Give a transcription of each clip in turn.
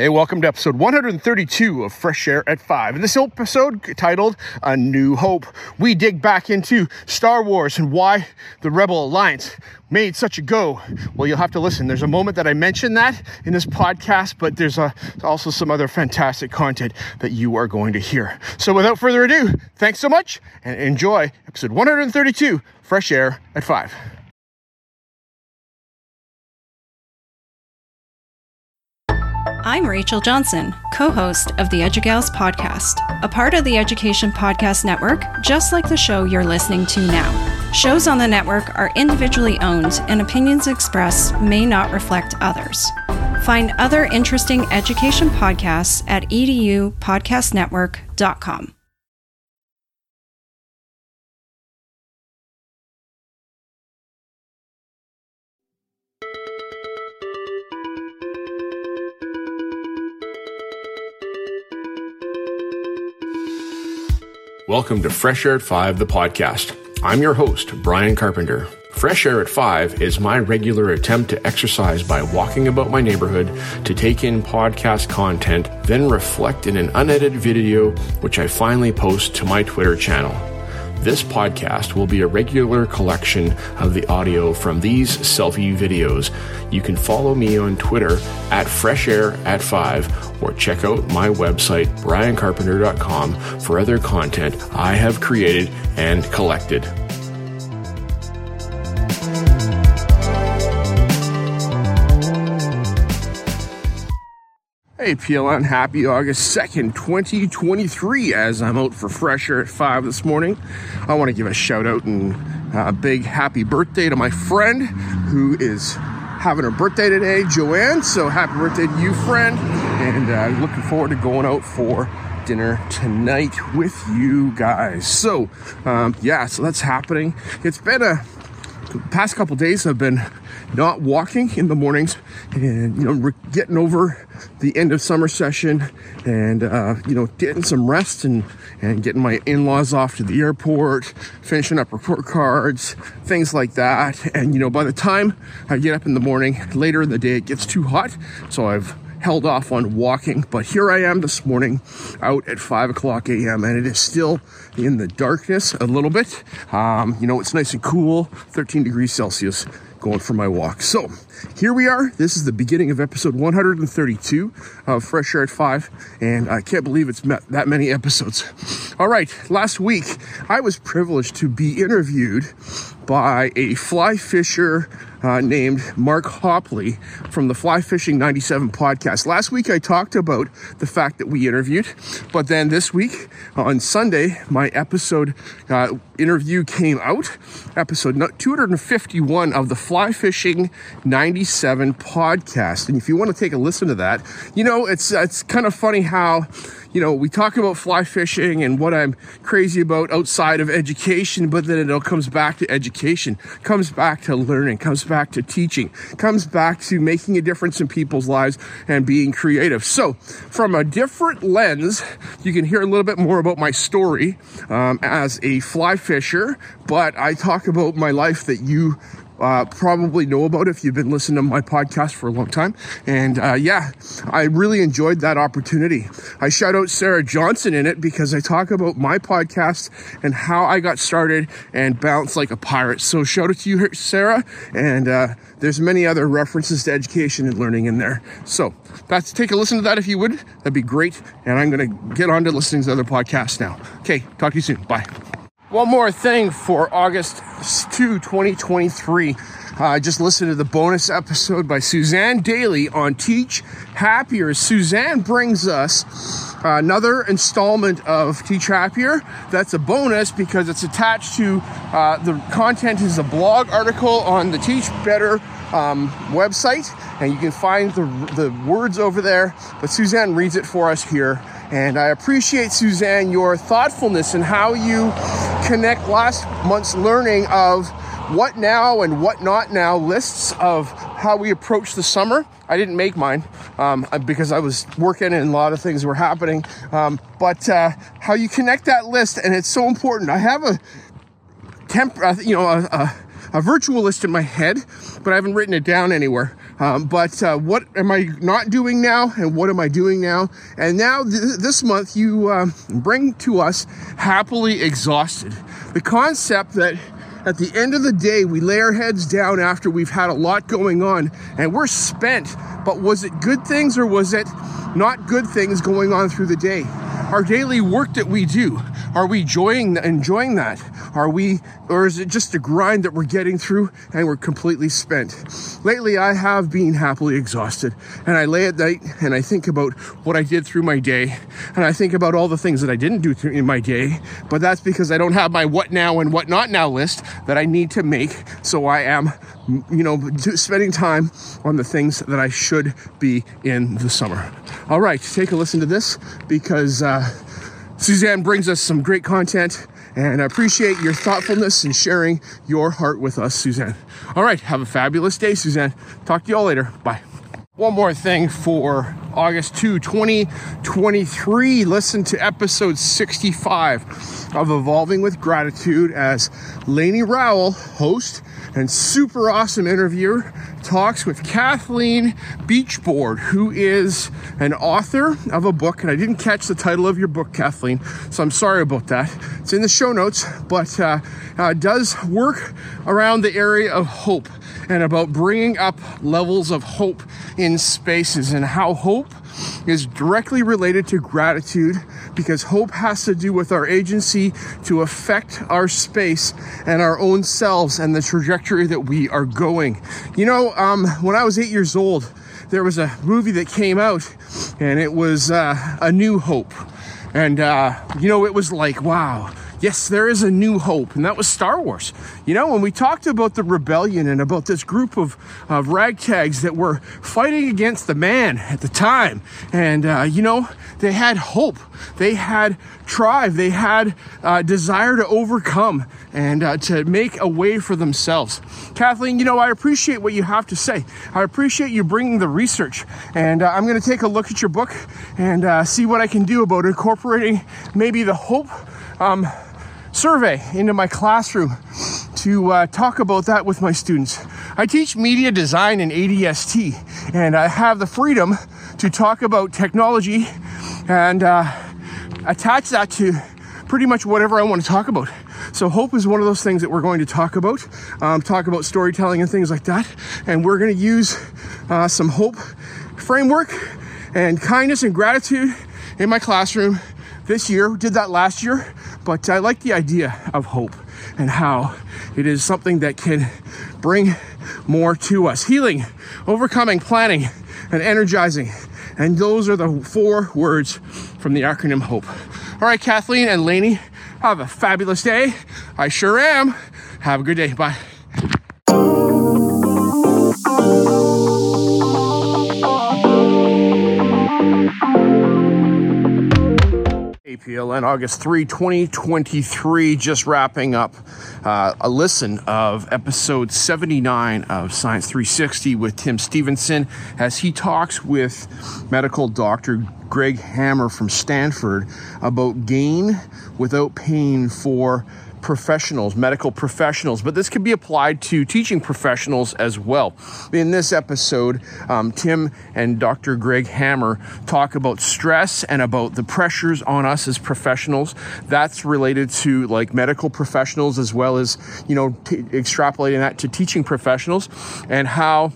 Hey, welcome to episode 132 of Fresh Air at 5. In this episode titled A New Hope, we dig back into Star Wars and why the Rebel Alliance made such a go. Well, you'll have to listen. There's a moment that I mentioned that in this podcast, but there's a, also some other fantastic content that you are going to hear. So without further ado, thanks so much and enjoy episode 132 Fresh Air at 5. I'm Rachel Johnson, co host of the Edugals podcast, a part of the Education Podcast Network, just like the show you're listening to now. Shows on the network are individually owned, and opinions expressed may not reflect others. Find other interesting education podcasts at edupodcastnetwork.com. Welcome to Fresh Air at 5, the podcast. I'm your host, Bryon Carpenter. Fresh Air at 5 is my regular attempt to exercise by walking about my neighborhood to take in podcast content, then reflect in an unedited video, which I finally post to my Twitter channel. This podcast will be a regular collection of the audio from these selfie videos. You can follow me on Twitter at Fresh Air at 5 or check out my website, bryoncarpenter.com, for other content I have created and collected. Hey, PLN, happy August 2nd, 2023, as I'm out for Fresh Air at 5 this morning. I want to give a shout out and a big happy birthday to my friend who is having her birthday today, Joanne. So happy birthday to you, friend. And uh, looking forward to going out for dinner tonight with you guys. So, um, yeah, so that's happening. It's been a past couple days I've been not walking in the mornings and you know re- getting over the end of summer session and uh, you know getting some rest and and getting my in-laws off to the airport finishing up report cards things like that and you know by the time I get up in the morning later in the day it gets too hot so I've held off on walking, but here I am this morning out at 5 o'clock a.m. and it is still in the darkness a little bit. Um, you know, it's nice and cool, 13 degrees Celsius going for my walk. So here we are. This is the beginning of episode 132 of Fresh Air at 5, and I can't believe it's that many episodes. All right, last week I was privileged to be interviewed by a fly fisher uh, named Mark Hopley from the Fly Fishing 97 podcast. Last week I talked about the fact that we interviewed, but then this week on Sunday, my episode uh, interview came out, episode 251 of the Fly Fishing 97 podcast. And if you want to take a listen to that, you know, it's, it's kind of funny how you know, we talk about fly fishing and what I'm crazy about outside of education, but then it all comes back to education, comes back to learning, comes back to teaching, comes back to making a difference in people's lives and being creative. So, from a different lens, you can hear a little bit more about my story um, as a fly fisher, but I talk about my life that you uh, probably know about if you've been listening to my podcast for a long time. And uh, yeah, I really enjoyed that opportunity. I shout out Sarah Johnson in it because I talk about my podcast and how I got started and bounced like a pirate. So shout out to you, Sarah. And uh, there's many other references to education and learning in there. So that's take a listen to that if you would. That'd be great. And I'm going to get on to listening to other podcasts now. Okay, talk to you soon. Bye. One more thing for August 2, 2023. I uh, just listened to the bonus episode by Suzanne Dailey on Teach Happier. Suzanne brings us another installment of Teach Happier. That's a bonus because it's attached to uh, the content is a blog article on the Teach Better um, website, and you can find the, the words over there. But Suzanne reads it for us here. And I appreciate, Suzanne, your thoughtfulness and how you connect last month's learning of what now and what not now lists of how we approach the summer. I didn't make mine um, because I was working and a lot of things were happening. Um, but uh, how you connect that list, and it's so important. I have a temp, uh, you know, a, a, a virtual list in my head, but I haven't written it down anywhere. Um, but uh, what am I not doing now, and what am I doing now? And now th- this month, you um, bring to us happily exhausted. The concept that at the end of the day, we lay our heads down after we've had a lot going on and we're spent. But was it good things or was it not good things going on through the day? Our daily work that we do, are we enjoying enjoying that? Are we, or is it just a grind that we're getting through and we're completely spent? Lately, I have been happily exhausted, and I lay at night and I think about what I did through my day, and I think about all the things that I didn't do in my day. But that's because I don't have my what now and what not now list that I need to make. So I am, you know, spending time on the things that I should be in the summer. All right, take a listen to this because. Uh, Suzanne brings us some great content, and I appreciate your thoughtfulness and sharing your heart with us, Suzanne. All right, have a fabulous day, Suzanne. Talk to you all later. Bye. One more thing for August 2, 2023. Listen to episode 65 of Evolving with Gratitude as Lainie Rowell, host and super awesome interviewer, talks with Cathleen Beachboard, who is an author of a book. And I didn't catch the title of your book, Kathleen, so I'm sorry about that. It's in the show notes, but uh, uh, does work around the area of hope and about bringing up levels of hope in spaces and how hope is directly related to gratitude because hope has to do with our agency to affect our space and our own selves and the trajectory that we are going. You know, um, when I was eight years old, there was a movie that came out and it was uh, A New Hope. And, uh, you know, it was like, wow, yes, there is a new hope, and that was Star Wars. You know, when we talked about the rebellion and about this group of, of ragtags that were fighting against the man at the time, and, uh, you know, they had hope, they had drive, they had uh, desire to overcome and uh, to make a way for themselves. Cathleen, you know, I appreciate what you have to say. I appreciate you bringing the research, and uh, I'm going to take a look at your book and uh, see what I can do about incorporating maybe the hope. Um, survey into my classroom to uh, talk about that with my students. I teach media design and ADST, and I have the freedom to talk about technology and uh, attach that to pretty much whatever I want to talk about. So, hope is one of those things that we're going to talk about, um, talk about storytelling and things like that. And we're going to use uh, some hope framework and kindness and gratitude in my classroom this year. Did that last year but I like the idea of hope and how it is something that can bring more to us. Healing, overcoming, planning, and energizing. And those are the four words from the acronym HOPE. All right, Cathleen and Lainie, have a fabulous day. I sure am. Have a good day. Bye. APLN August 3, 2023, just wrapping up uh, a listen of episode 79 of Science 360 with Tim Stephensen as he talks with medical doctor Greg Hammer from Stanford about gain without pain for professionals, medical professionals, but this could be applied to teaching professionals as well. In this episode, um, Tim and Dr. Greg Hammer talk about stress and about the pressures on us as professionals. That's related to like medical professionals as well as, you know, t- extrapolating that to teaching professionals and how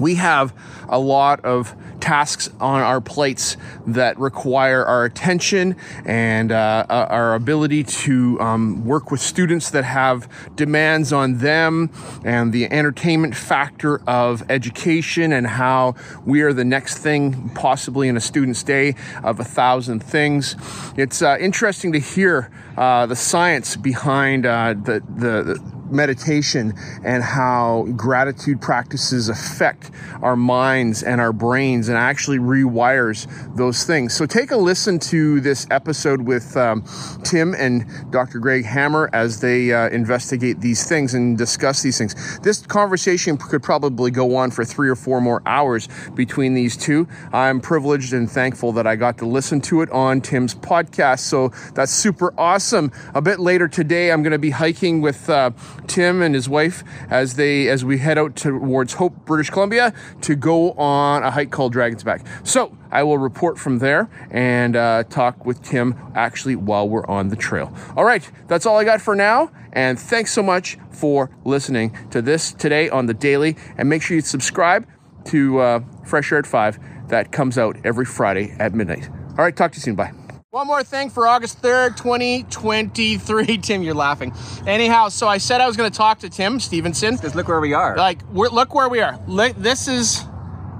we have a lot of tasks on our plates that require our attention and uh, uh, our ability to um, work with students that have demands on them and the entertainment factor of education and how we are the next thing possibly in a student's day of a thousand things. It's uh, interesting to hear uh, the science behind uh, the, the, the meditation and how gratitude practices affect our minds and our brains and actually rewires those things. So take a listen to this episode with um, Tim and Dr. Greg Hammer as they uh, investigate these things and discuss these things. This conversation could probably go on for three or four more hours between these two. I'm privileged and thankful that I got to listen to it on Tim's podcast. So that's super awesome. A bit later today, I'm going to be hiking with uh, Tim and his wife as they as we head out towards Hope, British Columbia, to go on a hike called Dragon's Back. So I will report from there and uh, talk with Tim actually while we're on the trail. All right, that's all I got for now. And thanks so much for listening to this today on the daily. And make sure you subscribe to uh, Fresh Air at 5 that comes out every Friday at midnight. All right, talk to you soon. Bye. One more thing for August 3rd, 2023. Tim, you're laughing. Anyhow, so I said I was going to talk to Tim Stephensen. Because look where we are. Like, we're, look where we are. This is,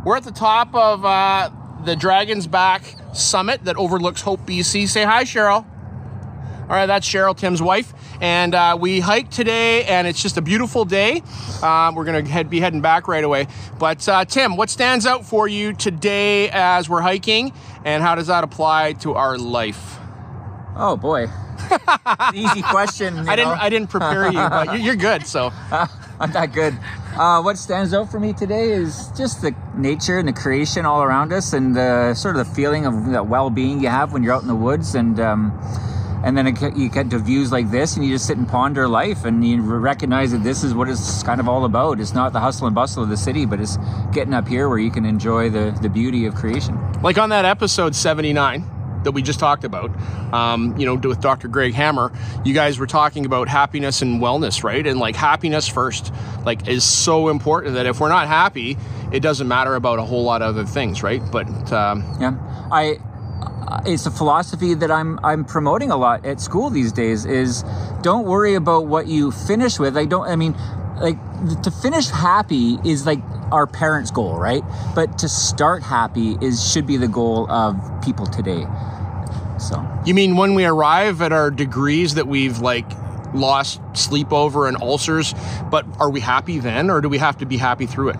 we're at the top of uh, the Dragon's Back Summit that overlooks Hope, BC. Say hi, Cheryl. All right, that's Cheryl, Tim's wife, and uh, we hiked today, and it's just a beautiful day. Um, we're gonna head, be heading back right away. But uh, Tim, what stands out for you today as we're hiking, and how does that apply to our life? Oh boy, easy question. I didn't, I didn't prepare you, but you're good. So I'm not good. Uh, what stands out for me today is just the nature and the creation all around us, and the sort of the feeling of the well-being you have when you're out in the woods, and. Um, and then it, you get to views like this and you just sit and ponder life and you recognize that this is what it's kind of all about it's not the hustle and bustle of the city but it's getting up here where you can enjoy the, the beauty of creation like on that episode 79 that we just talked about, um, you know, with Dr. Greg Hammer, you guys were talking about happiness and wellness, right? And like happiness first, like is so important that if we're not happy, it doesn't matter about a whole lot of other things, right? But um, yeah, I Uh, it's a philosophy that I'm I'm promoting a lot at school these days is don't worry about what you finish with. I don't I mean like to finish happy is like our parents' goal, right? But to start happy is should be the goal of people today. So You mean when we arrive at our degrees that we've like lost sleep over and ulcers, but are we happy then or do we have to be happy through it?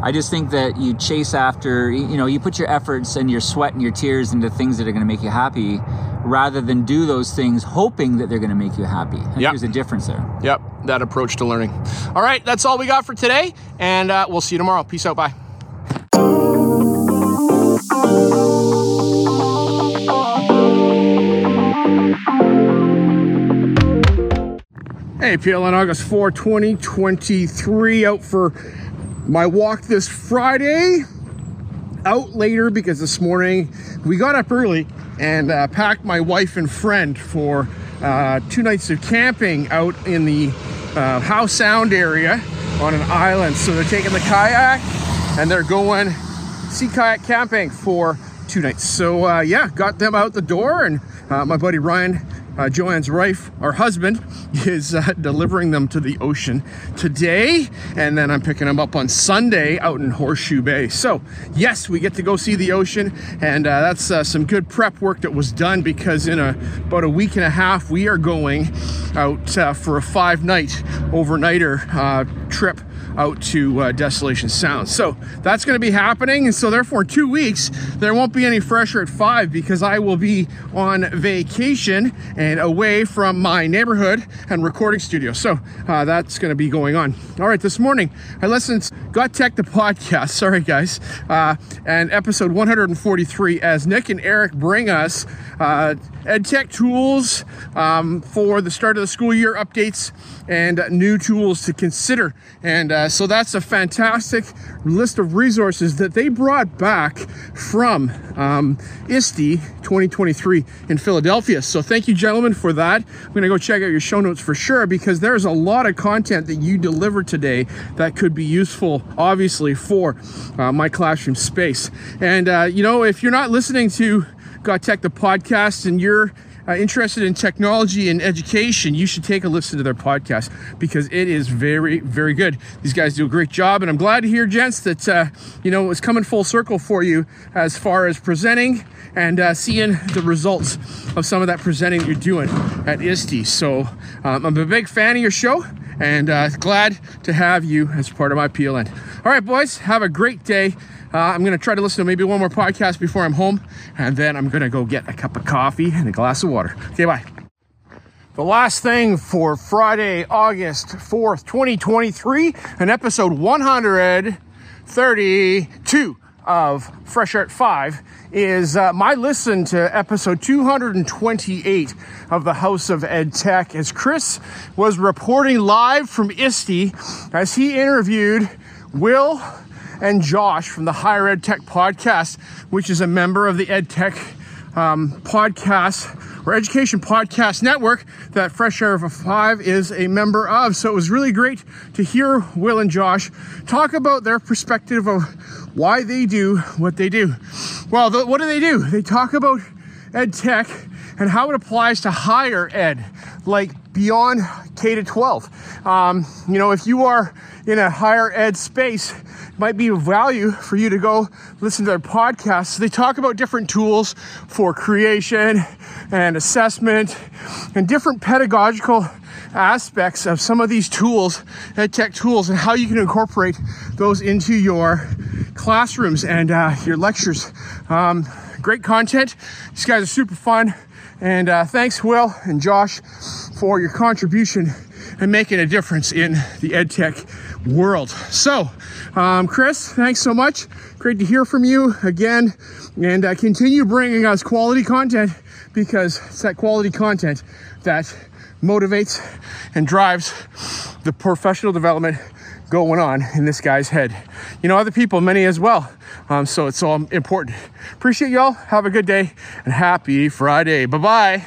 I just think that you chase after, you know, you put your efforts and your sweat and your tears into things that are going to make you happy rather than do those things hoping that they're going to make you happy. Yep. There's a difference there. Yep, that approach to learning. All right, that's all we got for today, and uh, we'll see you tomorrow. Peace out. Bye. Hey, PLN August 4, 2023, out for my walk this Friday out later because this morning we got up early and uh, packed my wife and friend for uh, two nights of camping out in the uh, Howe Sound area on an island. So they're taking the kayak and they're going sea kayak camping for two nights. So uh, yeah, got them out the door and uh, my buddy Ryan uh, Joanne's wife, our husband, is uh, delivering them to the ocean today, and then I'm picking them up on Sunday out in Horseshoe Bay. So, yes, we get to go see the ocean, and uh, that's uh, some good prep work that was done because in a, about a week and a half, we are going out uh, for a five night overnighter uh, trip out to uh, Desolation Sound. So that's going to be happening. And so therefore, two weeks, there won't be any Fresh Air at five because I will be on vacation and away from my neighborhood and recording studio. So uh, that's going to be going on. All right, this morning I listened to Got Tech the podcast. Sorry, guys. Uh, and episode 143 as Nick and Eric bring us uh, ed tech tools um, for the start of the school year updates and new tools to consider. And uh, so that's a fantastic list of resources that they brought back from um, ISTE 2023 in Philadelphia. So thank you, gentlemen, for that. I'm going to go check out your show notes for sure because there's a lot of content that you delivered today that could be useful, obviously, for uh, my classroom space. And, uh, you know, if you're not listening to Got Tech, the podcast, and you're uh, interested in technology and education, you should take a listen to their podcast because it is very, very good. These guys do a great job, and I'm glad to hear, gents, that uh, you know it's coming full circle for you as far as presenting and uh, seeing the results of some of that presenting you're doing at ISTE. So um, I'm a big fan of your show and uh, glad to have you as part of my PLN. All right, boys, have a great day. Uh, I'm going to try to listen to maybe one more podcast before I'm home, and then I'm going to go get a cup of coffee and a glass of water. Okay, bye. The last thing for Friday, August 4th, 2023, and episode 132 of Fresh Air at 5 is uh, my listen to episode 228 of the House of Ed Tech as Chris was reporting live from ISTE as he interviewed Will and Josh from the Higher Ed Tech podcast, which is a member of the Ed Tech um, podcast or education podcast network that Fresh Air of a Five is a member of. So it was really great to hear Will and Josh talk about their perspective of why they do what they do. Well, the, what do they do? They talk about ed tech and how it applies to higher ed, like beyond K to 12. Um, you know, if you are in a higher ed space, it might be of value for you to go listen to their podcasts. They talk about different tools for creation and assessment and different pedagogical aspects of some of these tools, ed tech tools, and how you can incorporate those into your classrooms and uh, your lectures. Um, great content. These guys are super fun. And uh, thanks, Will and Josh, for your contribution and making a difference in the EdTech world. So, um, Chris, thanks so much. Great to hear from you again. And uh, continue bringing us quality content because it's that quality content that motivates and drives the professional development going on in this guy's head. You know, other people, many as well. Um, so it's all important. Appreciate y'all. Have a good day and happy Friday. Bye bye.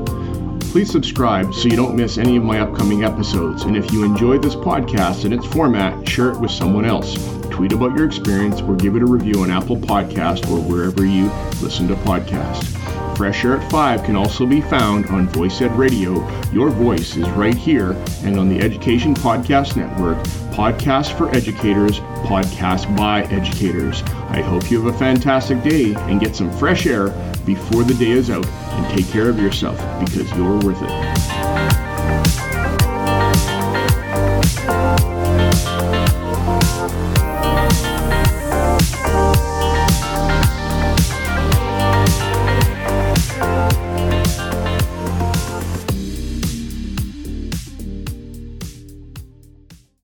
Please subscribe so you don't miss any of my upcoming episodes. And if you enjoyed this podcast and its format, share it with someone else. Tweet about your experience or give it a review on Apple Podcast or wherever you listen to podcasts. Fresh Air at 5 can also be found on Voice Ed Radio. Your voice is right here and on the Education Podcast Network, podcast for educators, podcast by educators. I hope you have a fantastic day and get some fresh air before the day is out and take care of yourself because you're worth it.